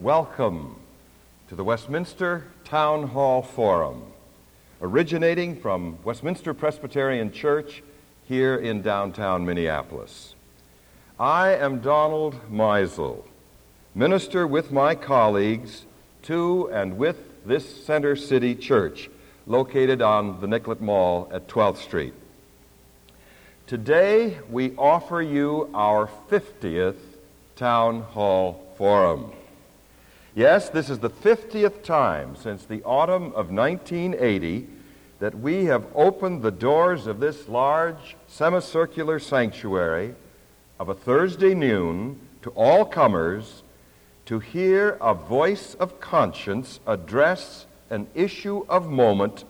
Welcome to the Westminster Town Hall Forum, originating from Westminster Presbyterian Church here in downtown Minneapolis. I am Donald Meisel, minister with my colleagues to and with this Center City Church, located on the Nicollet Mall at 12th Street. Today, we offer you our 50th Town Hall Forum. Yes, this is the 50th time since the autumn of 1980 that we have opened the doors of this large semicircular sanctuary of a Thursday noon to all comers to hear a voice of conscience address an issue of moment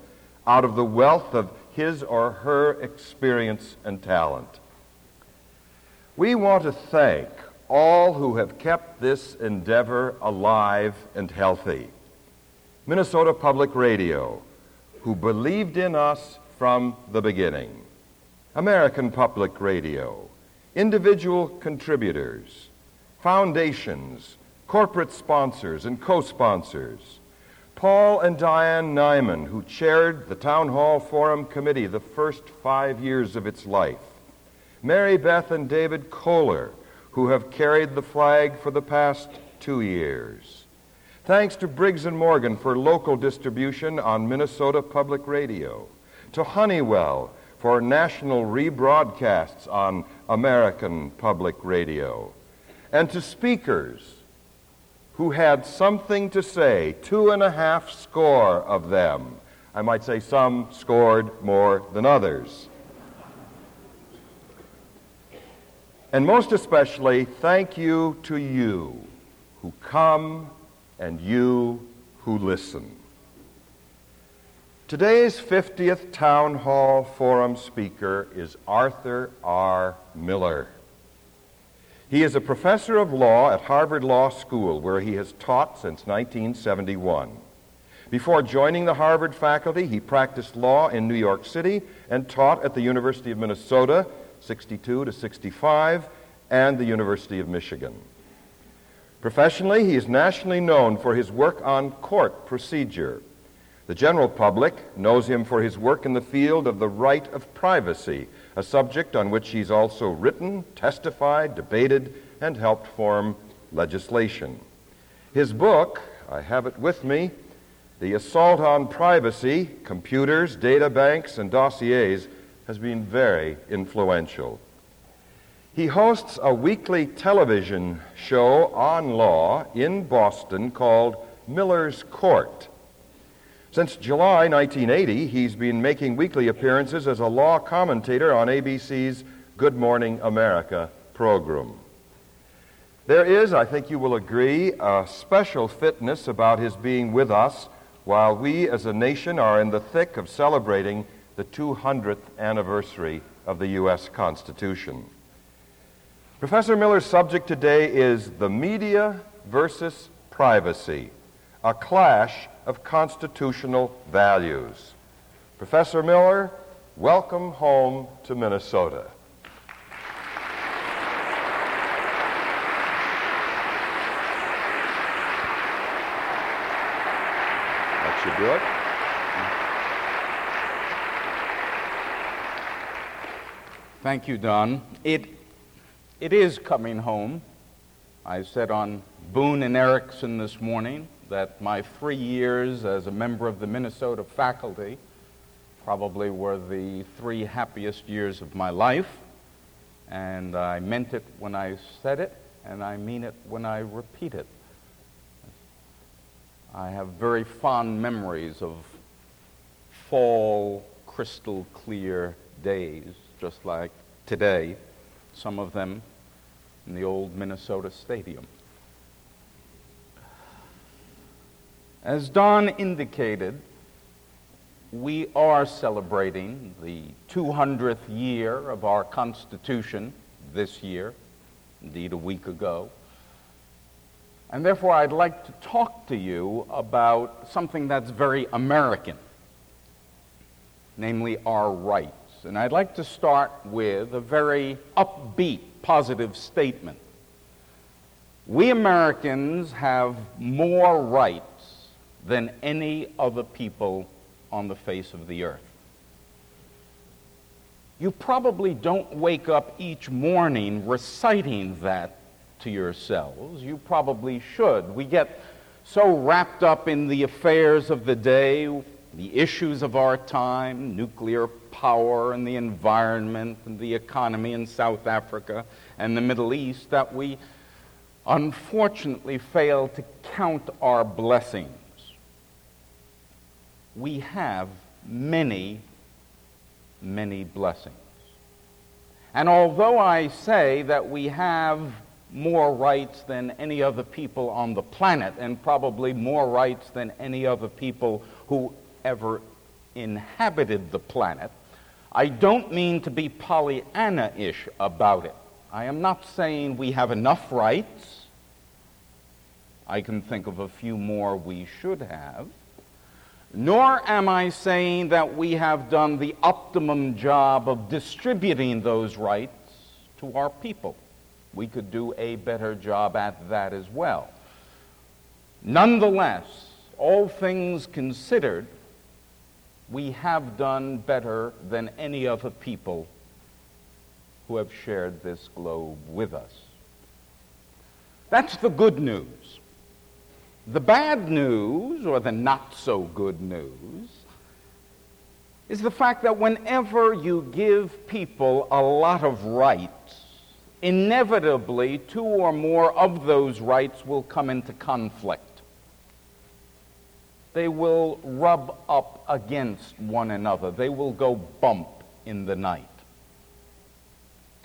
out of the wealth of his or her experience and talent. We want to thank all who have kept this endeavor alive and healthy. Minnesota Public Radio, who believed in us from the beginning. American Public Radio, individual contributors, foundations, corporate sponsors, and co sponsors Paul and Diane Nyman, who chaired the Town Hall Forum Committee the first five years of its life. Mary Beth and David Kohler, who have carried the flag for the past two years. Thanks to Briggs and Morgan for local distribution on Minnesota Public Radio. To Honeywell for national rebroadcasts on American Public Radio. And to speakers who had something to say, two and a half score of them. I might say some scored more than others. And most especially, thank you to you who come and you who listen. Today's 50th Town Hall Forum speaker is Arthur R. Miller. He is a professor of law at Harvard Law School, where he has taught since 1971. Before joining the Harvard faculty, he practiced law in New York City and taught at the University of Minnesota, 62 to 65, and the University of Michigan. Professionally, he is nationally known for his work on court procedure. The general public knows him for his work in the field of the right of privacy, a subject on which he's also written, testified, debated, and helped form legislation. His book, I have it with me, The Assault on Privacy Computers, Data Banks, and Dossiers, has been very influential. He hosts a weekly television show on law in Boston called Miller's Court. Since July 1980, he's been making weekly appearances as a law commentator on ABC's Good Morning America program. There is, I think you will agree, a special fitness about his being with us while we as a nation are in the thick of celebrating the 200th anniversary of the U.S. Constitution. Professor Miller's subject today is the media versus privacy, a clash of constitutional values. Professor Miller, welcome home to Minnesota. That should do it. Thank you, Don. It, it is coming home. I said on Boone and Erickson this morning that my three years as a member of the Minnesota faculty probably were the three happiest years of my life. And I meant it when I said it, and I mean it when I repeat it. I have very fond memories of fall, crystal clear days, just like today, some of them in the old Minnesota Stadium. As Don indicated, we are celebrating the 200th year of our Constitution this year, indeed a week ago. And therefore, I'd like to talk to you about something that's very American, namely our rights. And I'd like to start with a very upbeat, positive statement We Americans have more rights than any other people on the face of the earth. You probably don't wake up each morning reciting that to yourselves. You probably should. We get so wrapped up in the affairs of the day, the issues of our time, nuclear power and the environment and the economy in South Africa and the Middle East, that we unfortunately fail to count our blessings. We have many, many blessings. And although I say that we have more rights than any other people on the planet, and probably more rights than any other people who ever inhabited the planet, I don't mean to be Pollyanna ish about it. I am not saying we have enough rights. I can think of a few more we should have. Nor am I saying that we have done the optimum job of distributing those rights to our people. We could do a better job at that as well. Nonetheless, all things considered, we have done better than any other people who have shared this globe with us. That's the good news. The bad news, or the not so good news, is the fact that whenever you give people a lot of rights, inevitably two or more of those rights will come into conflict. They will rub up against one another. They will go bump in the night.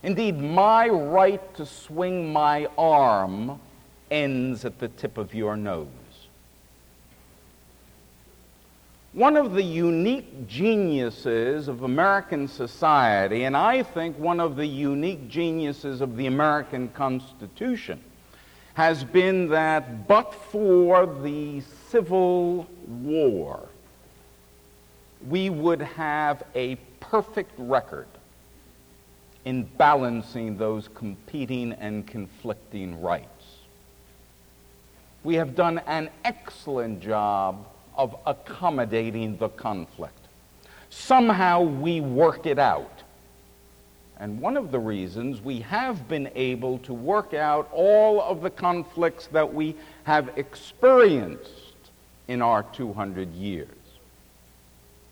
Indeed, my right to swing my arm ends at the tip of your nose. One of the unique geniuses of American society, and I think one of the unique geniuses of the American Constitution, has been that but for the Civil War, we would have a perfect record in balancing those competing and conflicting rights. We have done an excellent job of accommodating the conflict. Somehow we work it out. And one of the reasons we have been able to work out all of the conflicts that we have experienced in our 200 years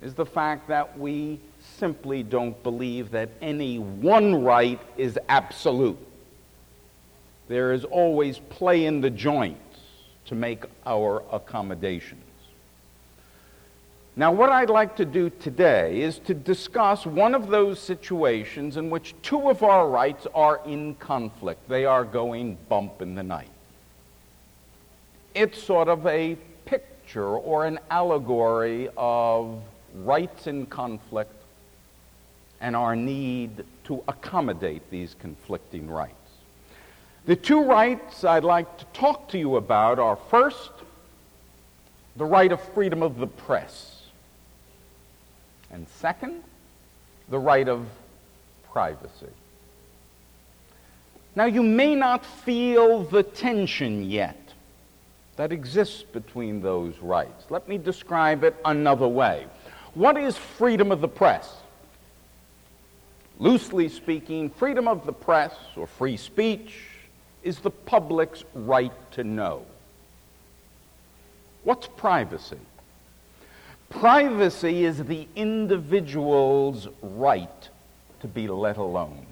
is the fact that we simply don't believe that any one right is absolute. There is always play in the joints to make our accommodations. Now, what I'd like to do today is to discuss one of those situations in which two of our rights are in conflict. They are going bump in the night. It's sort of a picture or an allegory of rights in conflict and our need to accommodate these conflicting rights. The two rights I'd like to talk to you about are first, the right of freedom of the press and second, the right of privacy. Now, you may not feel the tension yet that exists between those rights. Let me describe it another way. What is freedom of the press? Loosely speaking, freedom of the press or free speech is the public's right to know. What's privacy? Privacy is the individual's right to be let alone.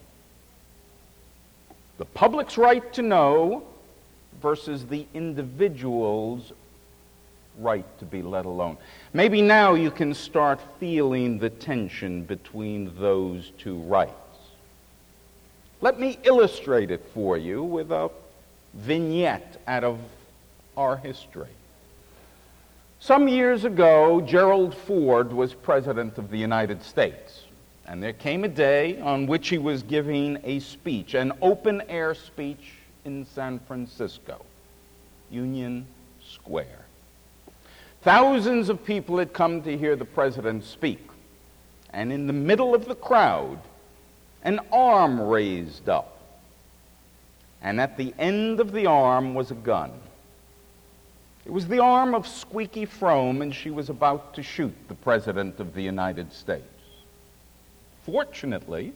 The public's right to know versus the individual's right to be let alone. Maybe now you can start feeling the tension between those two rights. Let me illustrate it for you with a vignette out of our history. Some years ago, Gerald Ford was President of the United States. And there came a day on which he was giving a speech, an open air speech in San Francisco, Union Square. Thousands of people had come to hear the president speak. And in the middle of the crowd, an arm raised up. and at the end of the arm was a gun. It was the arm of Squeaky Fromme, and she was about to shoot the President of the United States. Fortunately,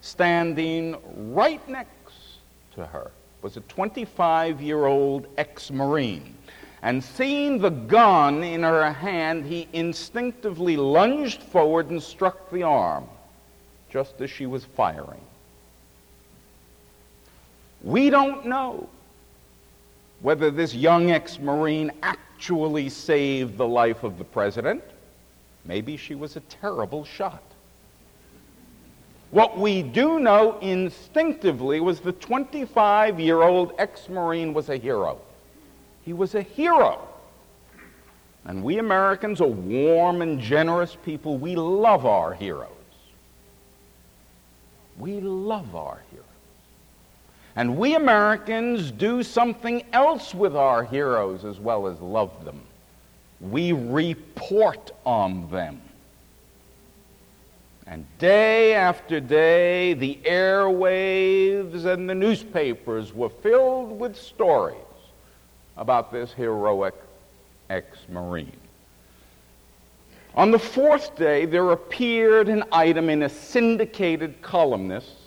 standing right next to her was a 25 year old ex Marine. And seeing the gun in her hand, he instinctively lunged forward and struck the arm just as she was firing. We don't know whether this young ex Marine actually saved the life of the president. Maybe she was a terrible shot. What we do know instinctively was the 25 year old ex Marine was a hero. He was a hero. And we Americans are warm and generous people. We love our heroes. We love our heroes. And we Americans do something else with our heroes as well as love them. We report on them. And day after day, the airwaves and the newspapers were filled with stories about this heroic ex Marine. On the fourth day, there appeared an item in a syndicated columnist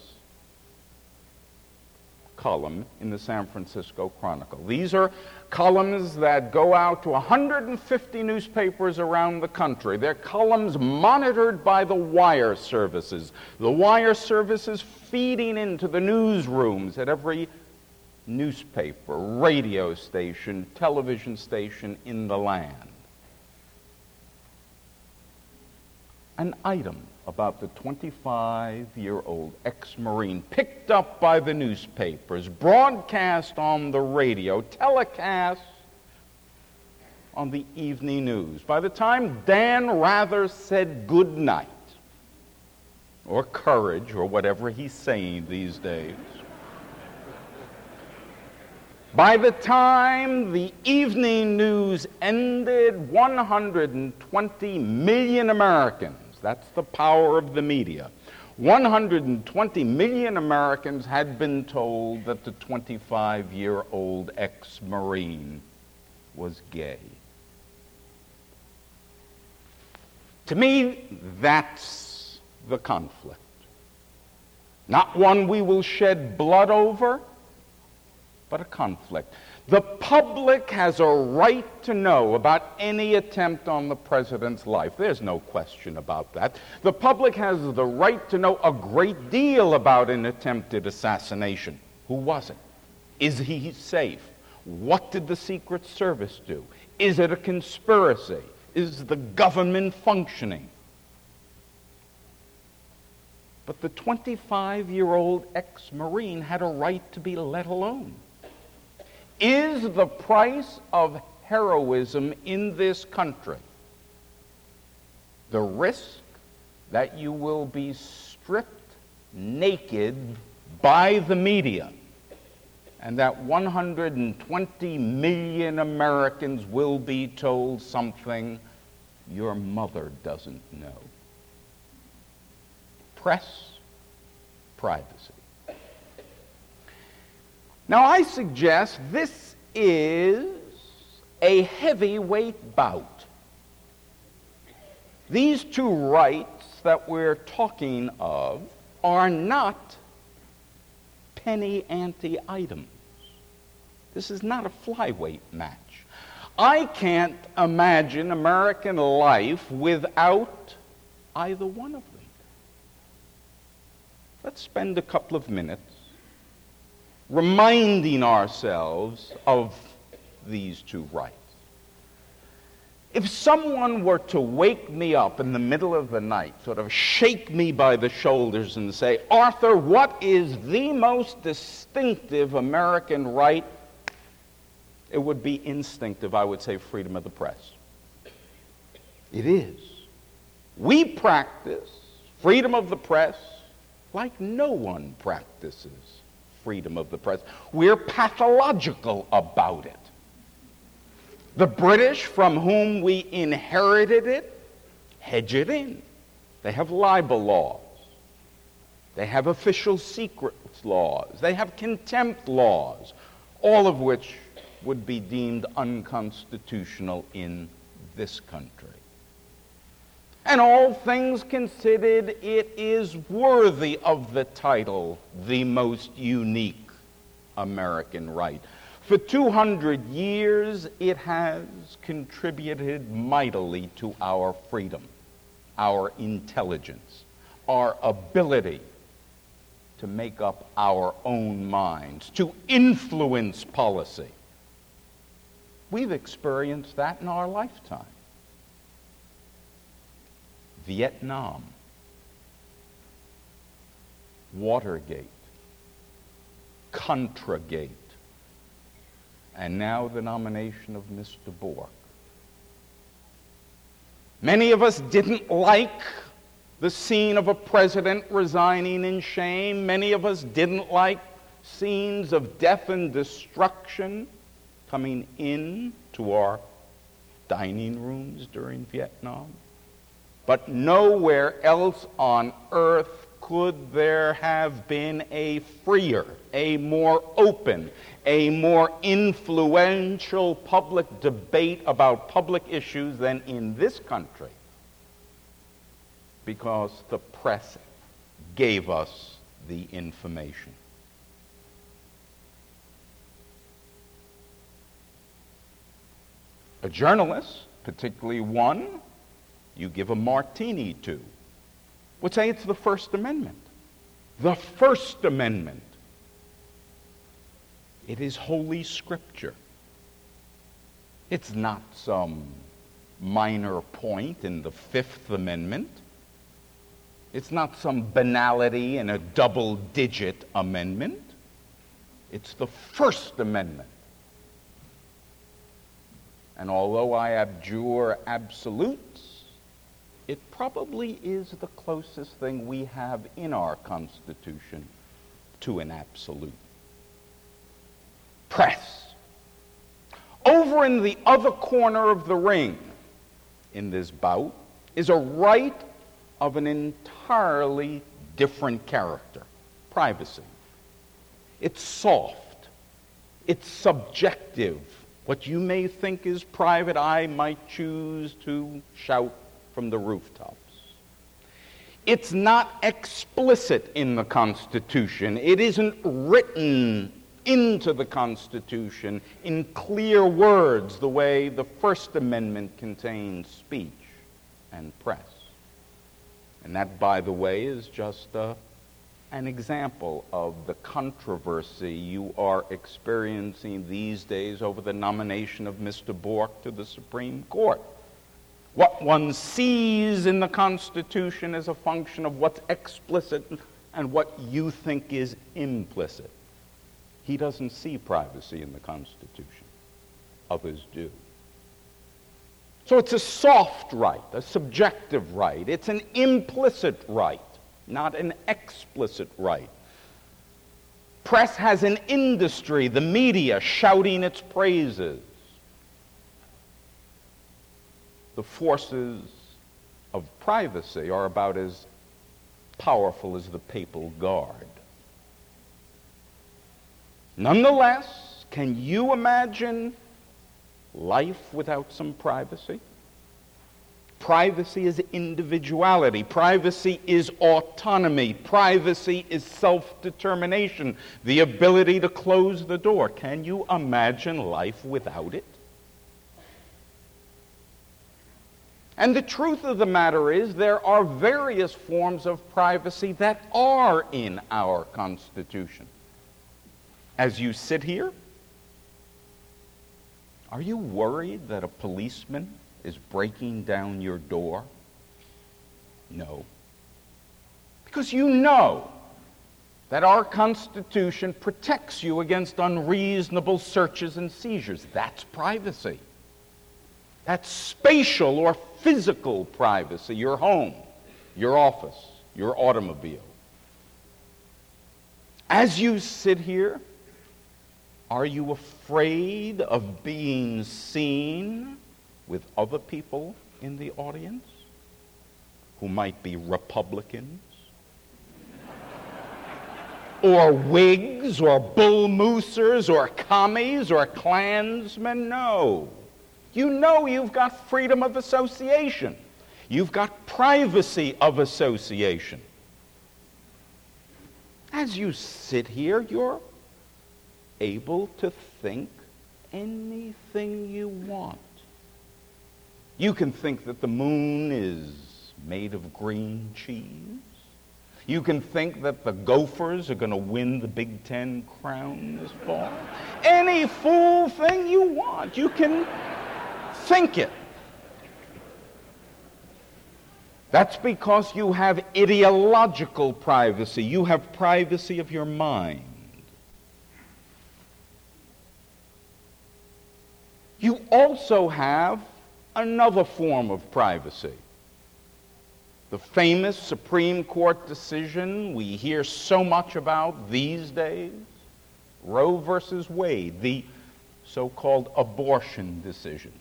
column in the San Francisco Chronicle. These are columns that go out to 150 newspapers around the country. They're columns monitored by the wire services. The wire services feeding into the newsrooms at every newspaper, radio station, television station in the land. An item about the 25 year old ex Marine, picked up by the newspapers, broadcast on the radio, telecast on the evening news. By the time Dan Rather said good night, or courage, or whatever he's saying these days, by the time the evening news ended, 120 million Americans that's the power of the media. 120 million Americans had been told that the 25 year old ex Marine was gay. To me, that's the conflict. Not one we will shed blood over, but a conflict. The public has a right to know about any attempt on the president's life. There's no question about that. The public has the right to know a great deal about an attempted assassination. Who was it? Is he safe? What did the Secret Service do? Is it a conspiracy? Is the government functioning? But the 25 year old ex Marine had a right to be let alone is the price of heroism in this country. The risk that you will be stripped naked by the media and that 120 million Americans will be told something your mother doesn't know. Press privacy. Now, I suggest this is a heavyweight bout. These two rights that we're talking of are not penny ante items. This is not a flyweight match. I can't imagine American life without either one of them. Let's spend a couple of minutes reminding ourselves of these two rights. If someone were to wake me up in the middle of the night, sort of shake me by the shoulders and say, Arthur, what is the most distinctive American right? It would be instinctive. I would say freedom of the press. It is. We practice freedom of the press like no one practices freedom of the press. We're pathological about it. The British, from whom we inherited it, hedge it in. They have libel laws. They have official secrets laws. They have contempt laws, all of which would be deemed unconstitutional in this country. And all things considered, it is worthy of the title, the most unique American right. For 200 years, it has contributed mightily to our freedom, our intelligence, our ability to make up our own minds, to influence policy. We've experienced that in our lifetime. Vietnam, Watergate, Contragate, and now the nomination of Mr. Bork. Many of us didn't like the scene of a president resigning in shame. Many of us didn't like scenes of death and destruction coming in to our dining rooms during Vietnam. But nowhere else on earth could there have been a freer, a more open, a more influential public debate about public issues than in this country because the press gave us the information. A journalist, particularly one you give a martini to, would say it's the First Amendment. The First Amendment. It is Holy Scripture. It's not some minor point in the Fifth Amendment. It's not some banality in a double digit amendment. It's the First Amendment. And although I abjure absolutes, it probably is the closest thing we have in our Constitution to an absolute. Press. Over in the other corner of the ring in this bout is a right of an entirely different character privacy. It's soft, it's subjective. What you may think is private, I might choose to shout from the rooftops. It's not explicit in the Constitution. It isn't written into the Constitution in clear words the way the First Amendment contains speech and press. And that, by the way, is just uh, an example of the controversy you are experiencing these days over the nomination of Mr. Bork to the Supreme Court. What one sees in the Constitution is a function of what's explicit and what you think is implicit. He doesn't see privacy in the Constitution, others do. So it's a soft right, a subjective right. It's an implicit right, not an explicit right. Press has an industry, the media shouting its praises. The forces of privacy are about as powerful as the papal guard. Nonetheless, can you imagine life without some privacy? Privacy is individuality. Privacy is autonomy. Privacy is self determination, the ability to close the door. Can you imagine life without it? And the truth of the matter is, there are various forms of privacy that are in our Constitution. As you sit here, are you worried that a policeman is breaking down your door? No. Because you know that our Constitution protects you against unreasonable searches and seizures. That's privacy. That's spatial or physical privacy, your home, your office, your automobile. As you sit here, are you afraid of being seen with other people in the audience who might be Republicans? or Whigs or Bull Moosers or commies or Klansmen. No. You know you've got freedom of association. You've got privacy of association. As you sit here, you're able to think anything you want. You can think that the moon is made of green cheese. You can think that the Gophers are going to win the Big Ten crown this fall. Any fool thing you want, you can think it. That's because you have ideological privacy. You have privacy of your mind. You also have another form of privacy. The famous Supreme Court decision we hear so much about these days, Roe versus Wade, the so called abortion decision.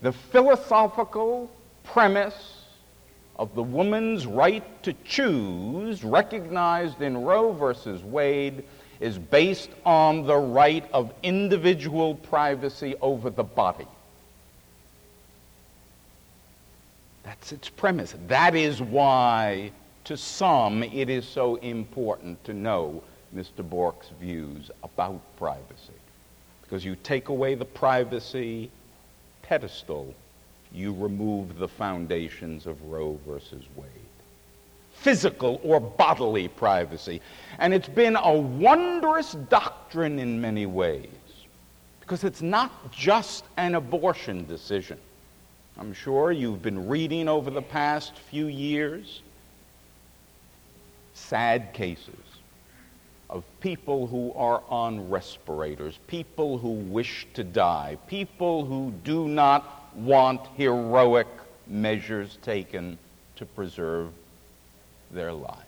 The philosophical premise of the woman's right to choose, recognized in Roe versus Wade, is based on the right of individual privacy over the body. That's its premise. That is why, to some, it is so important to know Mr. Bork's views about privacy. Because you take away the privacy pedestal you remove the foundations of Roe versus Wade. Physical or bodily privacy. And it's been a wondrous doctrine in many ways because it's not just an abortion decision. I'm sure you've been reading over the past few years sad cases of people who are on respirators, people who wish to die, people who do not want heroic measures taken to preserve their lives.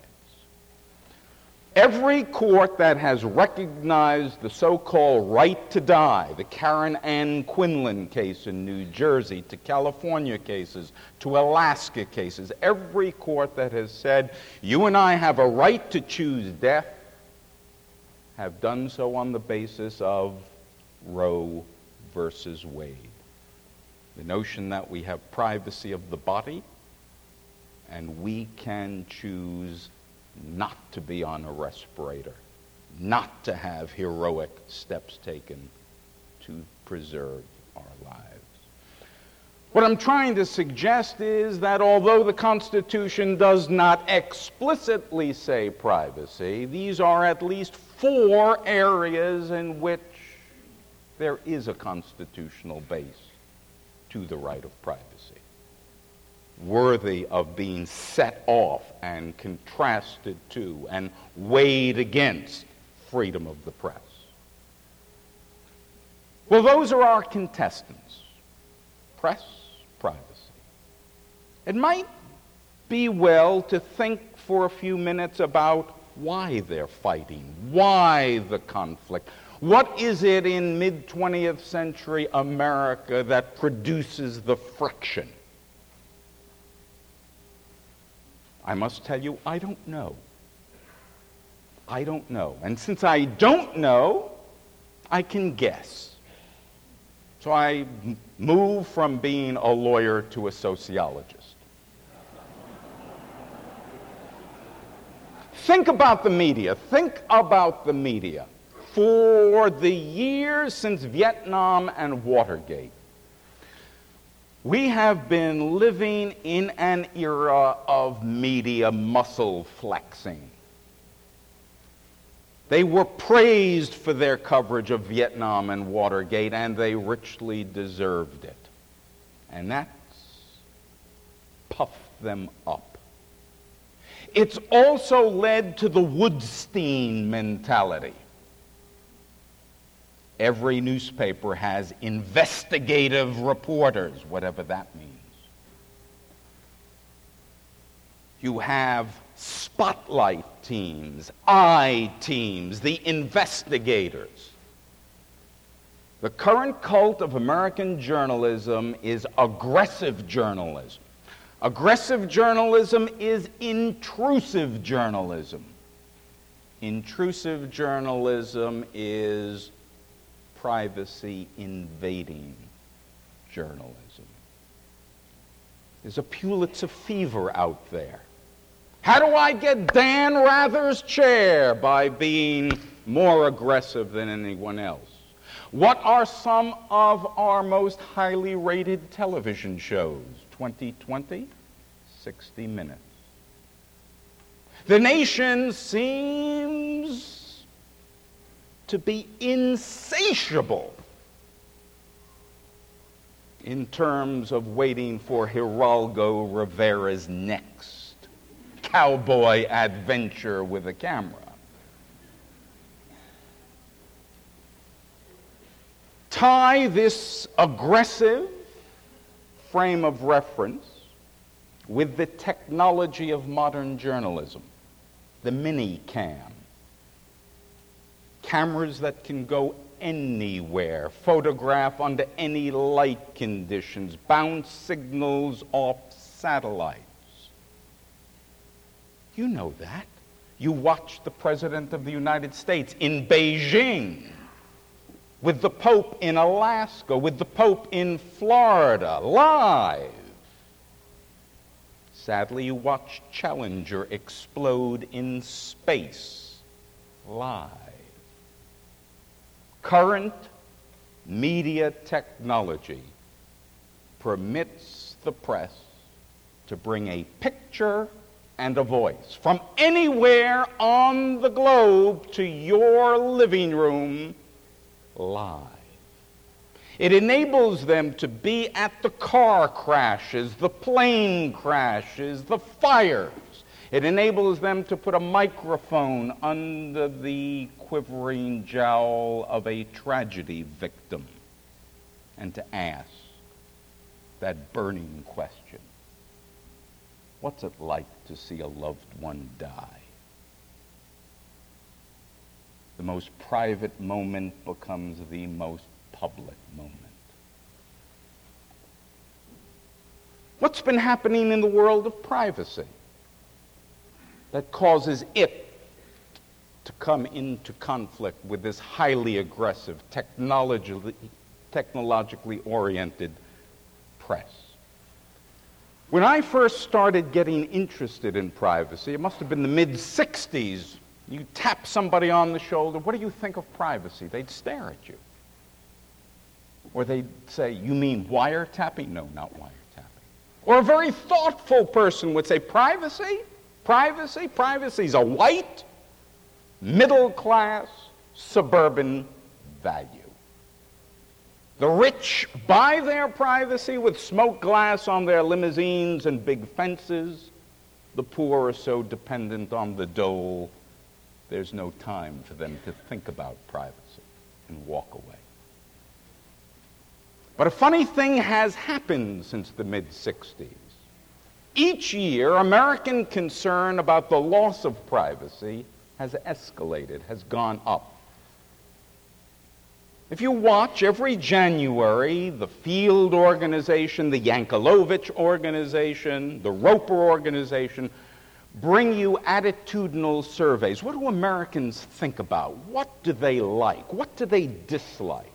Every court that has recognized the so called right to die, the Karen Ann Quinlan case in New Jersey, to California cases, to Alaska cases, every court that has said, you and I have a right to choose death, have done so on the basis of Roe versus Wade the notion that we have privacy of the body and we can choose not to be on a respirator, not to have heroic steps taken to preserve our lives. What I'm trying to suggest is that although the Constitution does not explicitly say privacy, these are at least four areas in which there is a constitutional base to the right of privacy, worthy of being set off and contrasted to and weighed against freedom of the press. Well, those are our contestants press, privacy. It might be well to think for a few minutes about why they're fighting, why the conflict, what is it in mid 20th century America that produces the friction? I must tell you, I don't know. I don't know. And since I don't know, I can guess. So I move from being a lawyer to a sociologist. Think about the media. Think about the media for the years since Vietnam and Watergate, we have been living in an era of media muscle flexing. They were praised for their coverage of Vietnam and Watergate, and they richly deserved it. And that's puffed them up. It's also led to the Woodstein mentality. Every newspaper has investigative reporters, whatever that means. You have spotlight teams, I teams, the investigators. The current cult of American journalism is aggressive journalism. Aggressive journalism is intrusive journalism. Intrusive journalism is privacy invading journalism. There's a Pulitzer fever out there. How do I get Dan Rather's chair? By being more aggressive than anyone else. What are some of our most highly rated television shows? 2020, 60 Minutes. The nation seems to be insatiable in terms of waiting for Geraldo Rivera's next cowboy adventure with a camera. Tie this aggressive frame of reference with the technology of modern journalism, the mini cam. Cameras that can go anywhere, photograph under any light conditions, bounce signals off satellites. You know that. You watched the President of the United States in Beijing, with the Pope in Alaska, with the Pope in Florida, live. Sadly, you watched Challenger explode in space, live current media technology permits the press to bring a picture and a voice from anywhere on the globe to your living room live. It enables them to be at the car crashes, the plane crashes, the fires. It enables them to put a microphone under the quivering jowl of a tragedy victim and to ask that burning question What's it like to see a loved one die? The most private moment becomes the most public moment. What's been happening in the world of privacy that causes it to come into conflict with this highly aggressive, technologically, technologically oriented press. When I first started getting interested in privacy, it must have been the mid 60s. You tap somebody on the shoulder, what do you think of privacy? They'd stare at you. Or they'd say, You mean wiretapping? No, not wiretapping. Or a very thoughtful person would say, Privacy? Privacy? Privacy is a white, middle class suburban value. The rich buy their privacy with smoked glass on their limousines and big fences. The poor are so dependent on the dole, there's no time for them to think about privacy and walk away. But a funny thing has happened since the mid 60s. Each year, American concern about the loss of privacy has escalated, has gone up. If you watch every January, the Field Organization, the Yankelovich Organization, the Roper Organization bring you attitudinal surveys. What do Americans think about? What do they like? What do they dislike?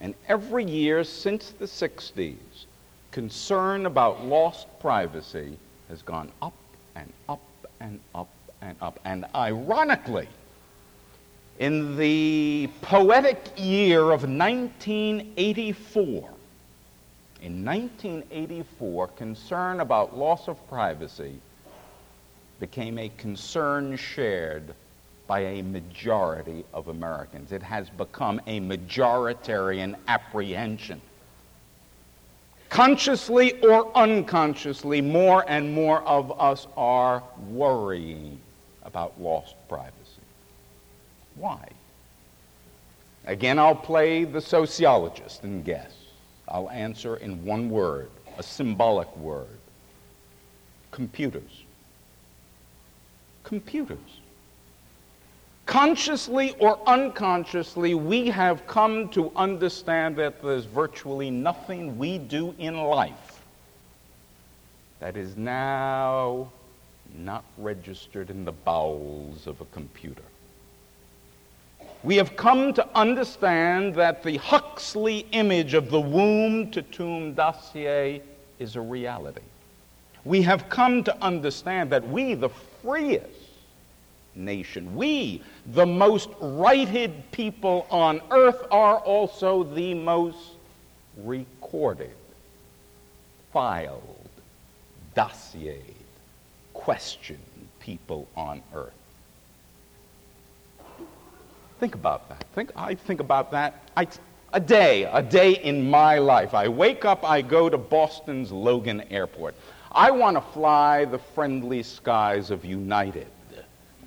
And every year since the 60s, concern about lost privacy has gone up and up and up and up. And ironically, in the poetic year of 1984, in 1984, concern about loss of privacy became a concern shared by a majority of Americans. It has become a majoritarian apprehension consciously or unconsciously, more and more of us are worrying about lost privacy. Why? Again, I'll play the sociologist and guess. I'll answer in one word, a symbolic word computers. Computers. Consciously or unconsciously, we have come to understand that there's virtually nothing we do in life that is now not registered in the bowels of a computer. We have come to understand that the Huxley image of the womb to tomb dossier is a reality. We have come to understand that we, the freest nation, we, the most righted people on earth, are also the most recorded, filed, dossiered, questioned people on earth. Think about that. Think, I think about that. I, a day, a day in my life. I wake up, I go to Boston's Logan Airport. I want to fly the friendly skies of United,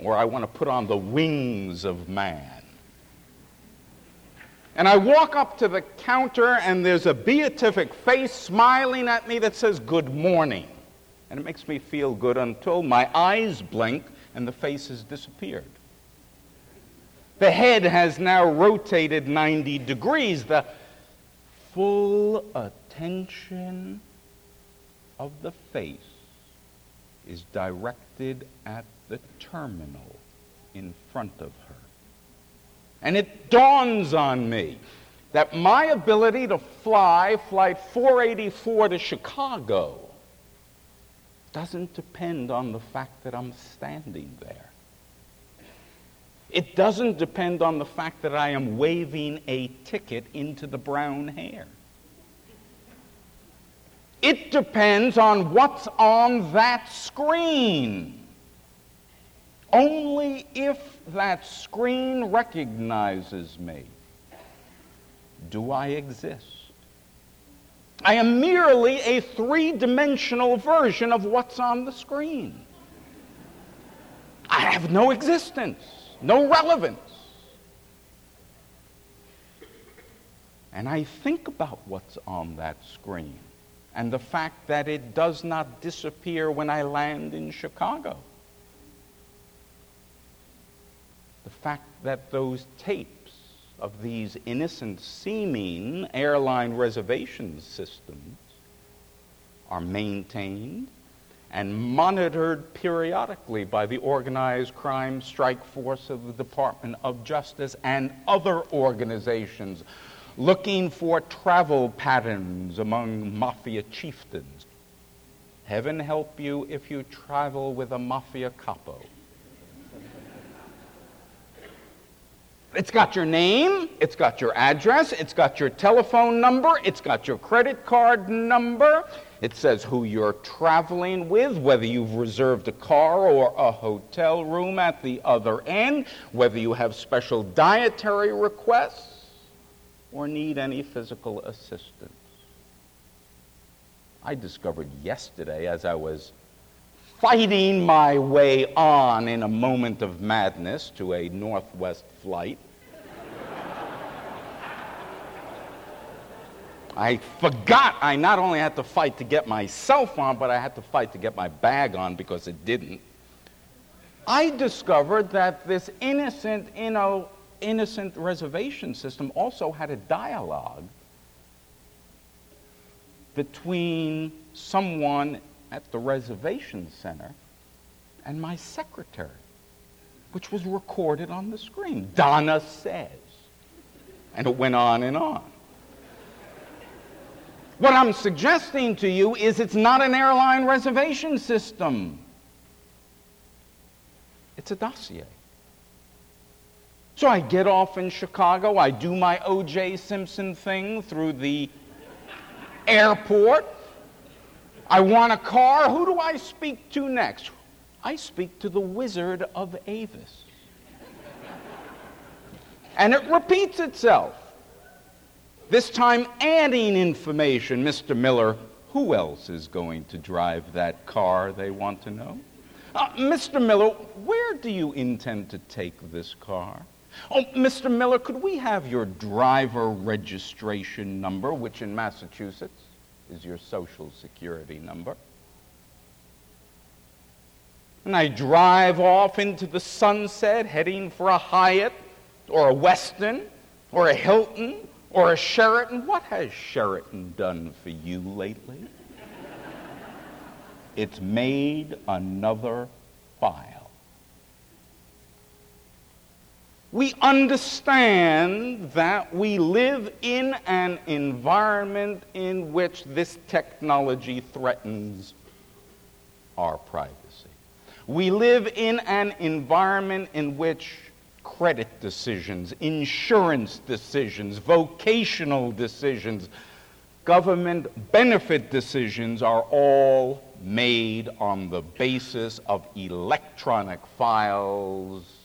or I want to put on the wings of man. And I walk up to the counter, and there's a beatific face smiling at me that says, Good morning. And it makes me feel good until my eyes blink and the face has disappeared. The head has now rotated 90 degrees. The full attention of the face is directed at the terminal in front of her. And it dawns on me that my ability to fly Flight 484 to Chicago doesn't depend on the fact that I'm standing there. It doesn't depend on the fact that I am waving a ticket into the brown hair. It depends on what's on that screen. Only if that screen recognizes me do I exist. I am merely a three dimensional version of what's on the screen. I have no existence no relevance. And I think about what's on that screen and the fact that it does not disappear when I land in Chicago. The fact that those tapes of these innocent seeming airline reservation systems are maintained and monitored periodically by the organized crime strike force of the Department of Justice and other organizations looking for travel patterns among mafia chieftains. Heaven help you if you travel with a mafia capo. It's got your name, it's got your address, it's got your telephone number, it's got your credit card number, it says who you're traveling with, whether you've reserved a car or a hotel room at the other end, whether you have special dietary requests or need any physical assistance. I discovered yesterday as I was fighting my way on in a moment of madness to a Northwest flight I forgot I not only had to fight to get myself on, but I had to fight to get my bag on because it didn't. I discovered that this innocent, you know, innocent reservation system also had a dialogue between someone at the reservation center and my secretary, which was recorded on the screen. Donna says. And it went on and on. What I'm suggesting to you is it's not an airline reservation system. It's a dossier. So I get off in Chicago, I do my O.J. Simpson thing through the airport. I want a car. Who do I speak to next? I speak to the Wizard of Avis. And it repeats itself. This time adding information. Mr. Miller, who else is going to drive that car, they want to know? Uh, Mr. Miller, where do you intend to take this car? Oh, Mr. Miller, could we have your driver registration number, which in Massachusetts is your social security number? And I drive off into the sunset, heading for a Hyatt or a Westin or a Hilton or a Sheraton. What has Sheraton done for you lately? it's made another file. We understand that we live in an environment in which this technology threatens our privacy. We live in an environment in which credit decisions, insurance decisions, vocational decisions, government benefit decisions are all made on the basis of electronic files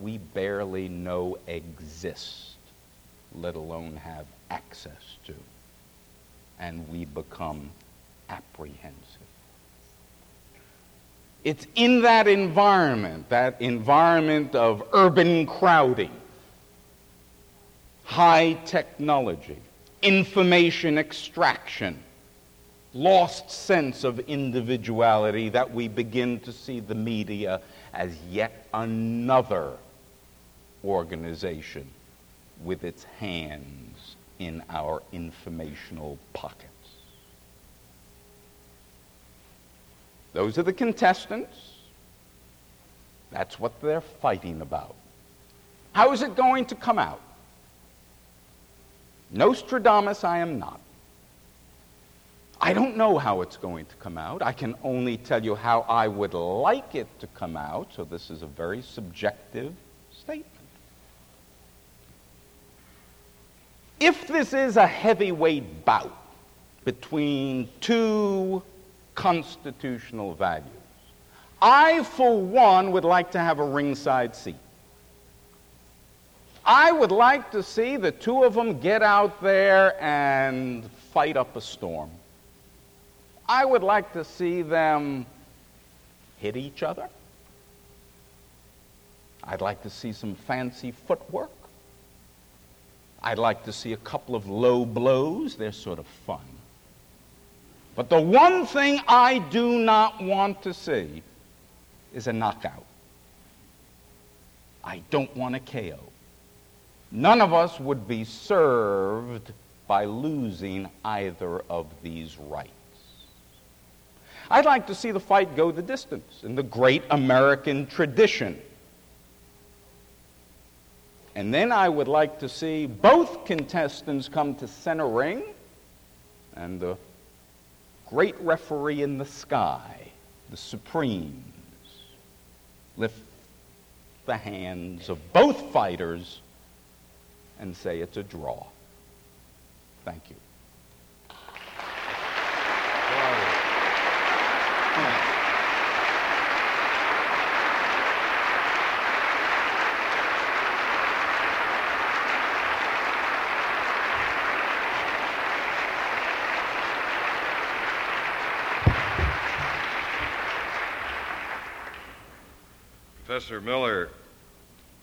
we barely know exist, let alone have access to. And we become apprehensive. It's in that environment, that environment of urban crowding, high technology, information extraction, lost sense of individuality that we begin to see the media as yet another organization with its hands in our informational pockets. Those are the contestants. That's what they're fighting about. How is it going to come out? Nostradamus, I am not. I don't know how it's going to come out. I can only tell you how I would like it to come out, so this is a very subjective statement. If this is a heavyweight bout between two constitutional values, I, for one, would like to have a ringside seat. I would like to see the two of them get out there and fight up a storm. I would like to see them hit each other. I'd like to see some fancy footwork. I'd like to see a couple of low blows. They're sort of fun. But the one thing I do not want to see is a knockout. I don't want a KO. None of us would be served by losing either of these rights. I'd like to see the fight go the distance in the great American tradition. And then I would like to see both contestants come to center ring and the great referee in the sky, the Supremes, lift the hands of both fighters and say it's a draw. Thank you. Professor Miller,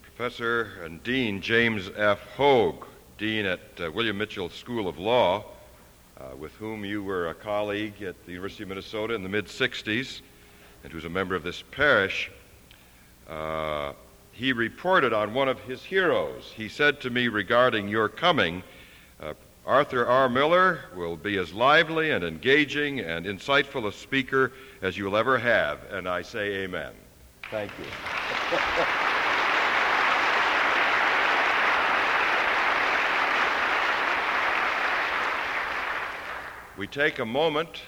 Professor and Dean James F. Hogue, Dean at uh, William Mitchell School of Law, uh, with whom you were a colleague at the University of Minnesota in the mid 60s, and who's a member of this parish. Uh, he reported on one of his heroes. He said to me regarding your coming, uh, Arthur R. Miller will be as lively and engaging and insightful a speaker as you'll ever have, and I say amen. Thank you. We take a moment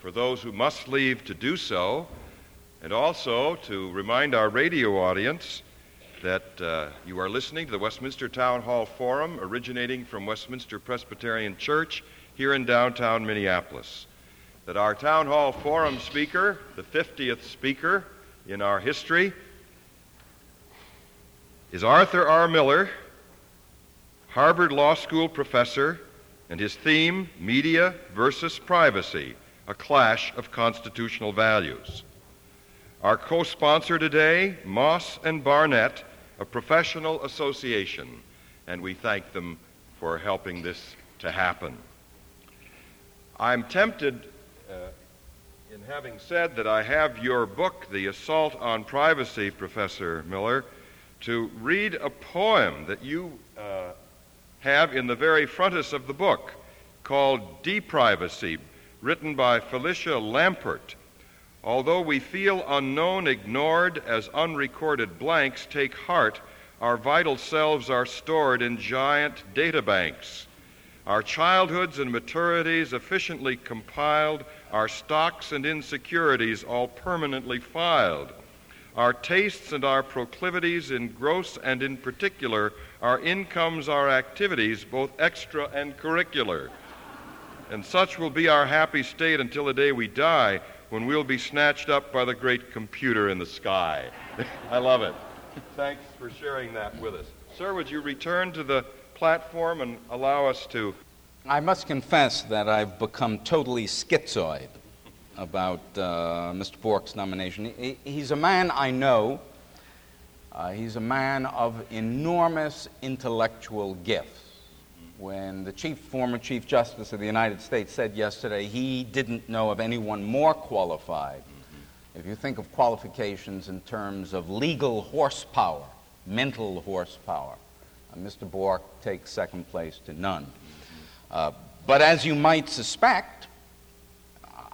for those who must leave to do so, and also to remind our radio audience that uh, you are listening to the Westminster Town Hall Forum originating from Westminster Presbyterian Church here in downtown Minneapolis. That our Town Hall Forum speaker, the 50th speaker, in our history is Arthur R. Miller, Harvard Law School professor, and his theme, Media versus Privacy, a Clash of Constitutional Values. Our co sponsor today, Moss and Barnett, a professional association, and we thank them for helping this to happen. I'm tempted. Uh, in having said that I have your book, The Assault on Privacy, Professor Miller, to read a poem that you uh, have in the very frontis of the book called Deprivacy, written by Felicia Lamport. Although we feel unknown, ignored, as unrecorded blanks, take heart. Our vital selves are stored in giant databanks. Our childhoods and maturities efficiently compiled, our stocks and insecurities all permanently filed. Our tastes and our proclivities in gross and in particular, our incomes, our activities, both extra and curricular. And such will be our happy state until the day we die when we'll be snatched up by the great computer in the sky. I love it. Thanks for sharing that with us. Sir, would you return to the platform and allow us to. I must confess that I've become totally schizoid about uh, Mr. Bork's nomination. He, he's a man I know. Uh, he's a man of enormous intellectual gifts. When the chief, former Chief Justice of the United States said yesterday he didn't know of anyone more qualified, mm-hmm. if you think of qualifications in terms of legal horsepower, mental horsepower, uh, Mr. Bork takes second place to none. Uh, but as you might suspect,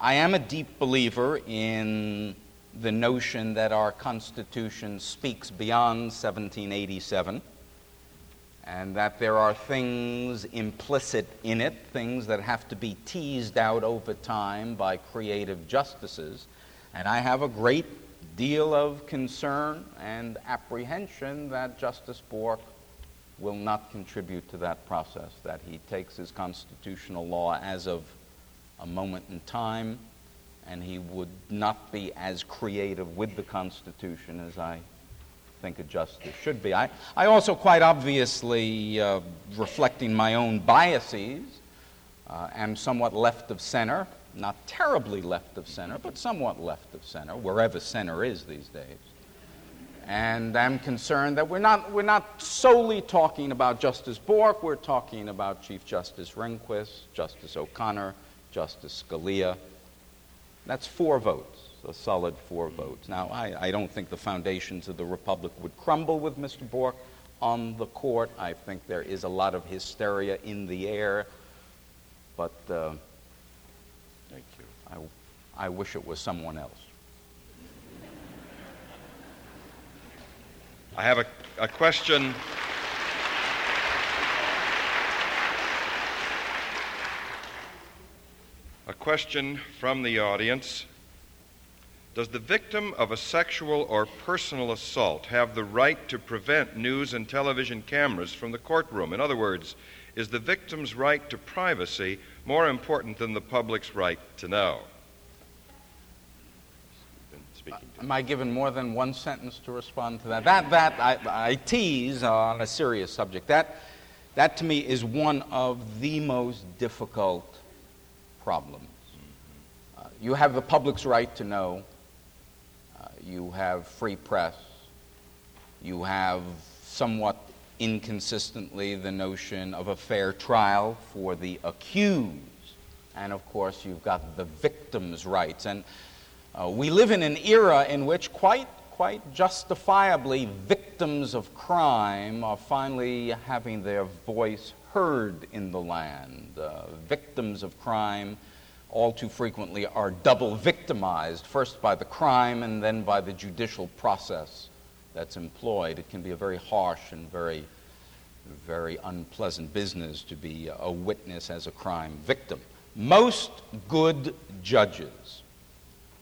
I am a deep believer in the notion that our Constitution speaks beyond 1787 and that there are things implicit in it, things that have to be teased out over time by creative justices. And I have a great deal of concern and apprehension that Justice Bork will not contribute to that process, that he takes his constitutional law as of a moment in time, and he would not be as creative with the Constitution as I think a justice should be. I, I also, quite obviously, uh, reflecting my own biases, uh, am somewhat left of center, not terribly left of center, but somewhat left of center, wherever center is these days. And I'm concerned that we're not, we're not solely talking about Justice Bork, we're talking about Chief Justice Rehnquist, Justice O'Connor, Justice Scalia. That's four votes a solid four votes. Now, I, I don't think the foundations of the Republic would crumble with Mr. Bork on the court. I think there is a lot of hysteria in the air, but uh, Thank you. I, I wish it was someone else. I have a, a question. A question from the audience. Does the victim of a sexual or personal assault have the right to prevent news and television cameras from the courtroom? In other words, is the victim's right to privacy more important than the public's right to know? Am I given more than one sentence to respond to that? That, that I, I tease on a serious subject. That, that to me is one of the most difficult problems. Uh, you have the public's right to know you have free press, you have somewhat inconsistently the notion of a fair trial for the accused, and of course, you've got the victim's rights. And uh, we live in an era in which, quite, quite justifiably, victims of crime are finally having their voice heard in the land. Uh, victims of crime all too frequently are double victimized, first by the crime and then by the judicial process that's employed. It can be a very harsh and very, very unpleasant business to be a witness as a crime victim. Most good judges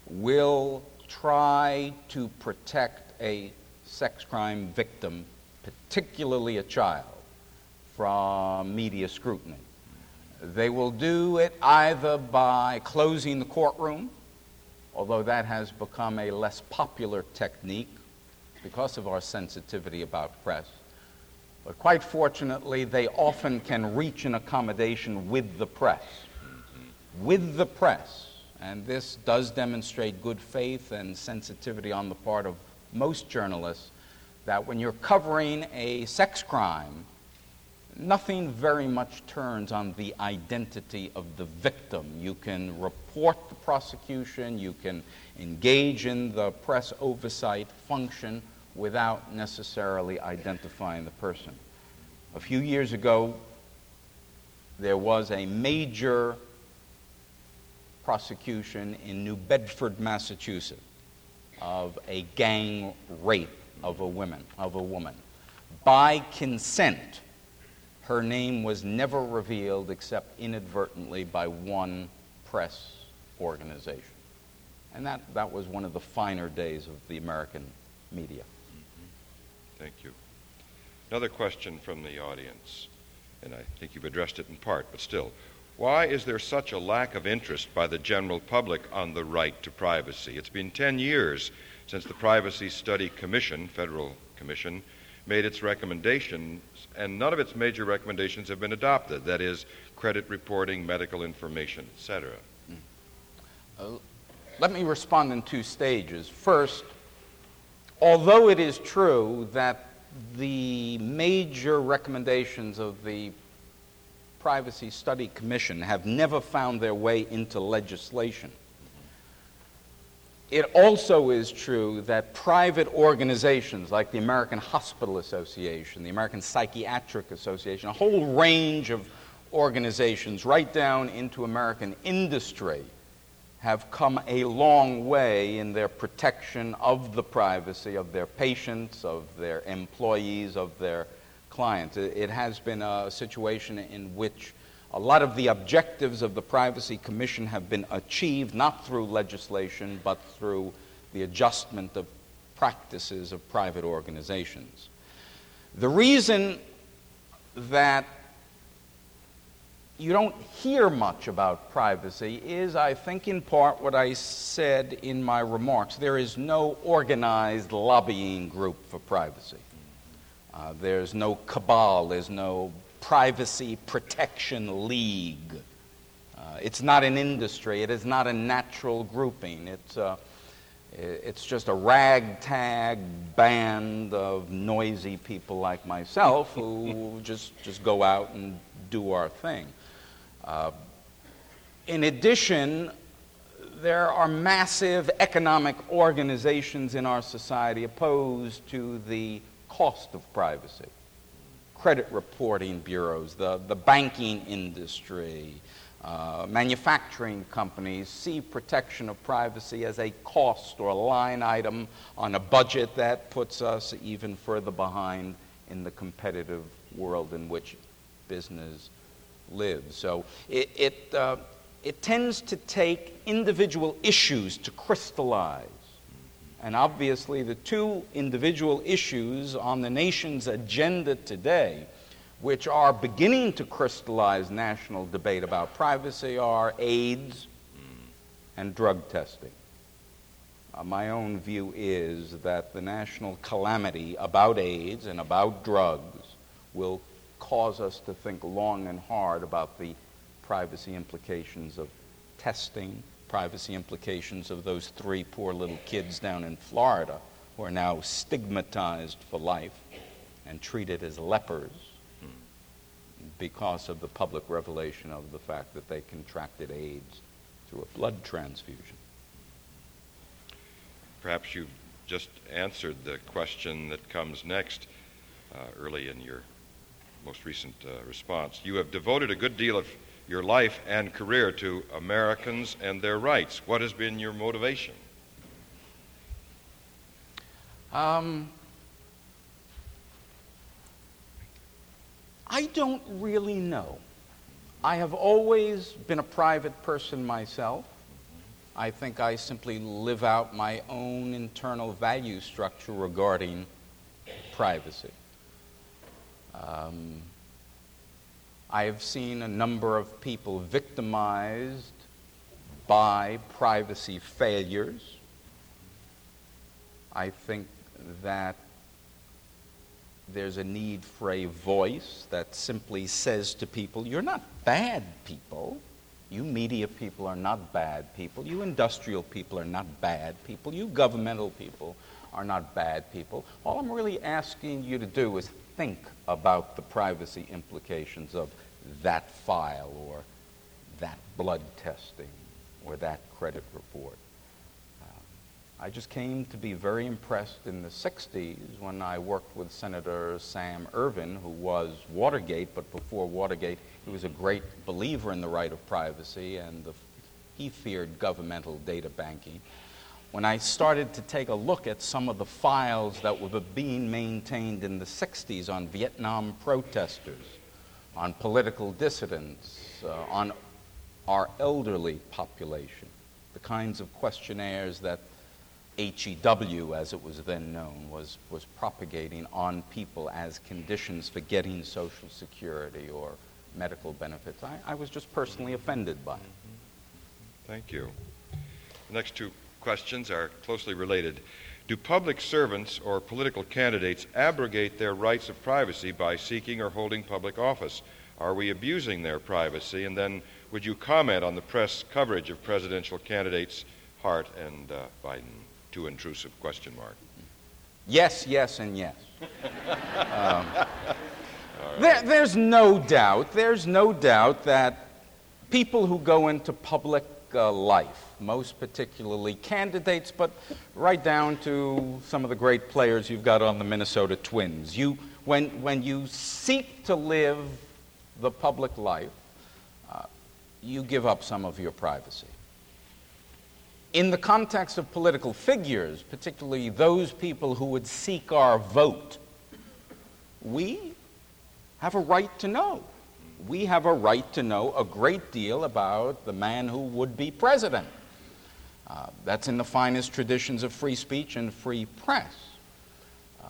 will try to protect a sex crime victim, particularly a child, from media scrutiny. They will do it either by closing the courtroom, although that has become a less popular technique because of our sensitivity about press. But quite fortunately, they often can reach an accommodation with the press. With the press. And this does demonstrate good faith and sensitivity on the part of most journalists that when you're covering a sex crime, nothing very much turns on the identity of the victim. You can report the prosecution, you can engage in the press oversight function without necessarily identifying the person. A few years ago, there was a major prosecution in New Bedford, Massachusetts, of a gang rape of a woman, of a woman. By consent, her name was never revealed except inadvertently by one press organization. And that, that was one of the finer days of the American media. Mm-hmm. Thank you. Another question from the audience, and I think you've addressed it in part, but still. Why is there such a lack of interest by the general public on the right to privacy? It's been 10 years since the Privacy Study Commission, federal commission, made its recommendations, and none of its major recommendations have been adopted. That is, credit reporting, medical information, etc. Uh, let me respond in two stages. First, although it is true that the major recommendations of the Privacy Study Commission have never found their way into legislation. It also is true that private organizations like the American Hospital Association, the American Psychiatric Association, a whole range of organizations, right down into American industry, have come a long way in their protection of the privacy of their patients, of their employees, of their clients. It has been a situation in which a lot of the objectives of the Privacy Commission have been achieved not through legislation, but through the adjustment of practices of private organizations. The reason that you don't hear much about privacy is, I think, in part what I said in my remarks. There is no organized lobbying group for privacy. Uh, there's no cabal, there's no privacy protection league. Uh, it's not an industry, it is not a natural grouping. It's, uh, it's just a ragtag band of noisy people like myself who just, just go out and do our thing. Uh, in addition, there are massive economic organizations in our society opposed to the cost of privacy. Credit reporting bureaus, the, the banking industry, uh, manufacturing companies see protection of privacy as a cost or a line item on a budget that puts us even further behind in the competitive world in which business lives. So it, it, uh, it tends to take individual issues to crystallize. And obviously, the two individual issues on the nation's agenda today, which are beginning to crystallize national debate about privacy, are AIDS and drug testing. Uh, my own view is that the national calamity about AIDS and about drugs will cause us to think long and hard about the privacy implications of testing, privacy implications of those three poor little kids down in Florida who are now stigmatized for life and treated as lepers because of the public revelation of the fact that they contracted AIDS through a blood transfusion. Perhaps you've just answered the question that comes next uh, early in your most recent uh, response. You have devoted a good deal of your life and career to Americans and their rights. What has been your motivation? Um, I don't really know. I have always been a private person myself. I think I simply live out my own internal value structure regarding privacy. Um, I have seen a number of people victimized by privacy failures. I think that there's a need for a voice that simply says to people, You're not bad people. You media people are not bad people. You industrial people are not bad people. You governmental people are not bad people. All I'm really asking you to do is think about the privacy implications of that file or that blood testing or that credit report. Uh, I just came to be very impressed in the 60s when I worked with Senator Sam Ervin, who was Watergate, but before Watergate, he was a great believer in the right of privacy, and the, he feared governmental data banking. When I started to take a look at some of the files that were being maintained in the 60s on Vietnam protesters, on political dissidents, uh, on our elderly population, the kinds of questionnaires that HEW, as it was then known, was, was propagating on people as conditions for getting Social Security or medical benefits. I, I was just personally offended by it. Thank you. The next two questions are closely related. Do public servants or political candidates abrogate their rights of privacy by seeking or holding public office? Are we abusing their privacy? And then, would you comment on the press coverage of presidential candidates Hart and uh, Biden? Too intrusive question mark. Yes, yes, and yes. um, there, there's no doubt, there's no doubt that people who go into public uh, life, most particularly candidates, but right down to some of the great players you've got on the Minnesota Twins, you, when, when you seek to live the public life, uh, you give up some of your privacy. In the context of political figures, particularly those people who would seek our vote, we have a right to know. We have a right to know a great deal about the man who would be president. Uh, that's in the finest traditions of free speech and free press. Uh,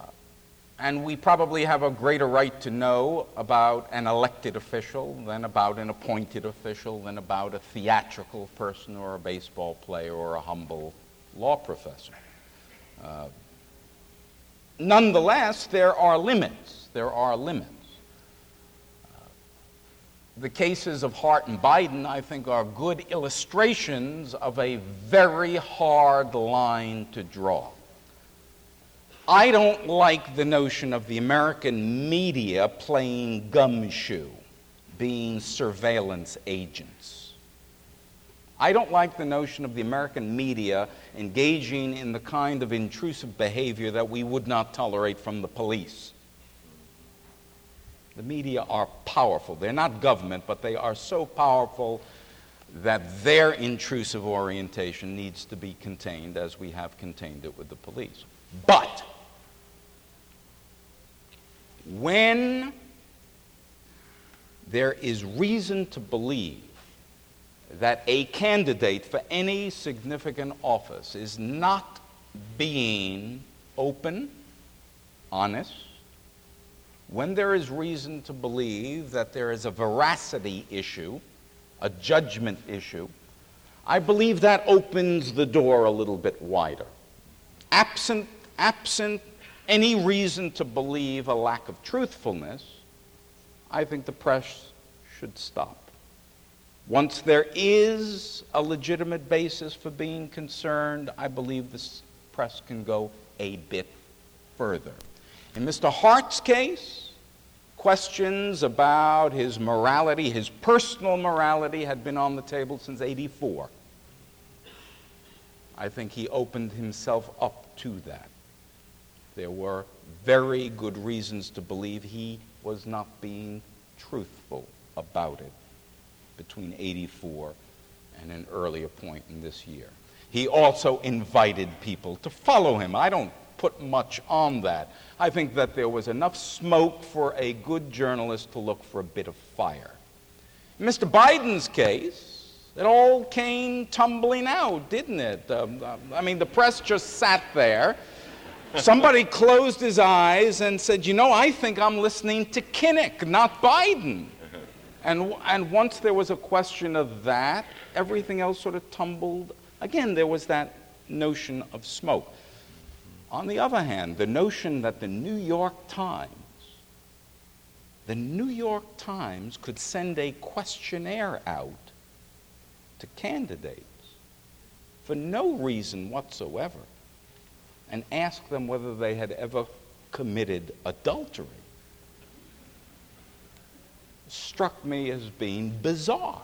and we probably have a greater right to know about an elected official than about an appointed official, than about a theatrical person or a baseball player or a humble law professor. Uh, nonetheless, there are limits. There are limits the cases of Hart and Biden, I think, are good illustrations of a very hard line to draw. I don't like the notion of the American media playing gumshoe, being surveillance agents. I don't like the notion of the American media engaging in the kind of intrusive behavior that we would not tolerate from the police. The media are powerful. They're not government, but they are so powerful that their intrusive orientation needs to be contained as we have contained it with the police. But when there is reason to believe that a candidate for any significant office is not being open, honest, when there is reason to believe that there is a veracity issue, a judgment issue, I believe that opens the door a little bit wider. Absent, absent any reason to believe a lack of truthfulness, I think the press should stop. Once there is a legitimate basis for being concerned, I believe the press can go a bit further. In Mr. Hart's case, questions about his morality, his personal morality, had been on the table since 84. I think he opened himself up to that. There were very good reasons to believe he was not being truthful about it between 84 and an earlier point in this year. He also invited people to follow him. I don't put much on that. I think that there was enough smoke for a good journalist to look for a bit of fire. In Mr. Biden's case, it all came tumbling out, didn't it? Um, um, I mean, the press just sat there. Somebody closed his eyes and said, You know, I think I'm listening to Kinnock, not Biden. And, and once there was a question of that, everything else sort of tumbled. Again, there was that notion of smoke. On the other hand, the notion that the New York Times, the New York Times could send a questionnaire out to candidates for no reason whatsoever and ask them whether they had ever committed adultery struck me as being bizarre.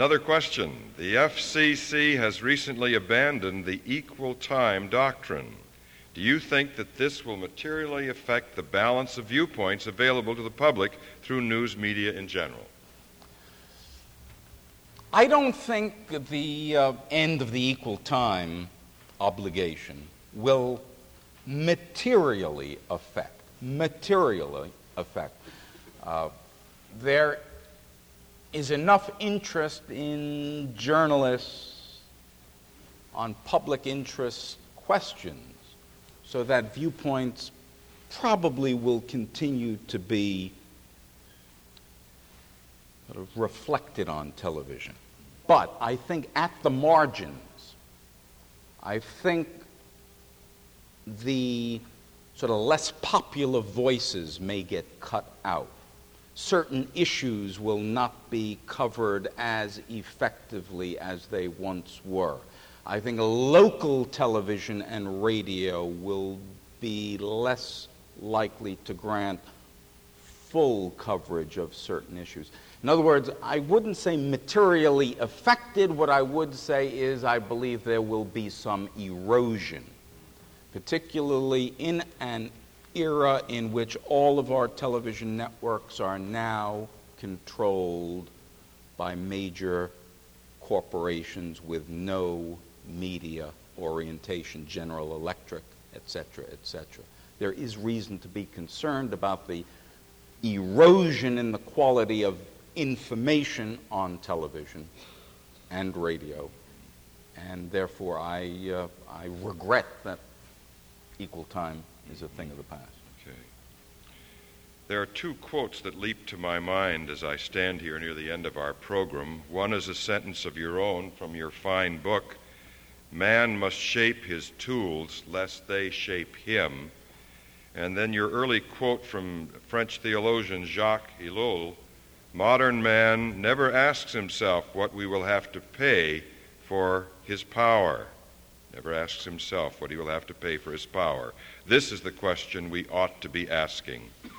Another question. The FCC has recently abandoned the equal time doctrine. Do you think that this will materially affect the balance of viewpoints available to the public through news media in general? I don't think the uh, end of the equal time obligation will materially affect, materially affect. Uh, there is enough interest in journalists on public interest questions so that viewpoints probably will continue to be sort of reflected on television. But I think at the margins, I think the sort of less popular voices may get cut out. Certain issues will not be covered as effectively as they once were. I think local television and radio will be less likely to grant full coverage of certain issues. In other words, I wouldn't say materially affected. What I would say is I believe there will be some erosion, particularly in an era in which all of our television networks are now controlled by major corporations with no media orientation, General Electric, etc., etc. There is reason to be concerned about the erosion in the quality of information on television and radio, and therefore I, uh, I regret that equal time is a thing of the past. Okay. There are two quotes that leap to my mind as I stand here near the end of our program. One is a sentence of your own from your fine book, Man must shape his tools lest they shape him. And then your early quote from French theologian Jacques Ellul Modern man never asks himself what we will have to pay for his power. Never asks himself what he will have to pay for his power. This is the question we ought to be asking. It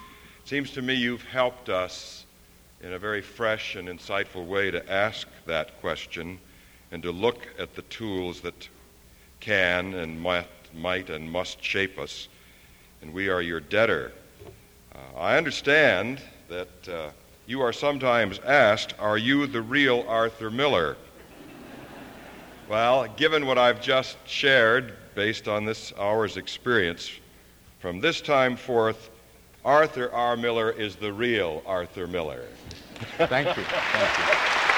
seems to me you've helped us in a very fresh and insightful way to ask that question and to look at the tools that can and might, might and must shape us. And we are your debtor. Uh, I understand that uh, you are sometimes asked, Are you the real Arthur Miller? well, given what I've just shared, based on this hour's experience, from this time forth, Arthur R. Miller is the real Arthur Miller. Thank you. Thank you.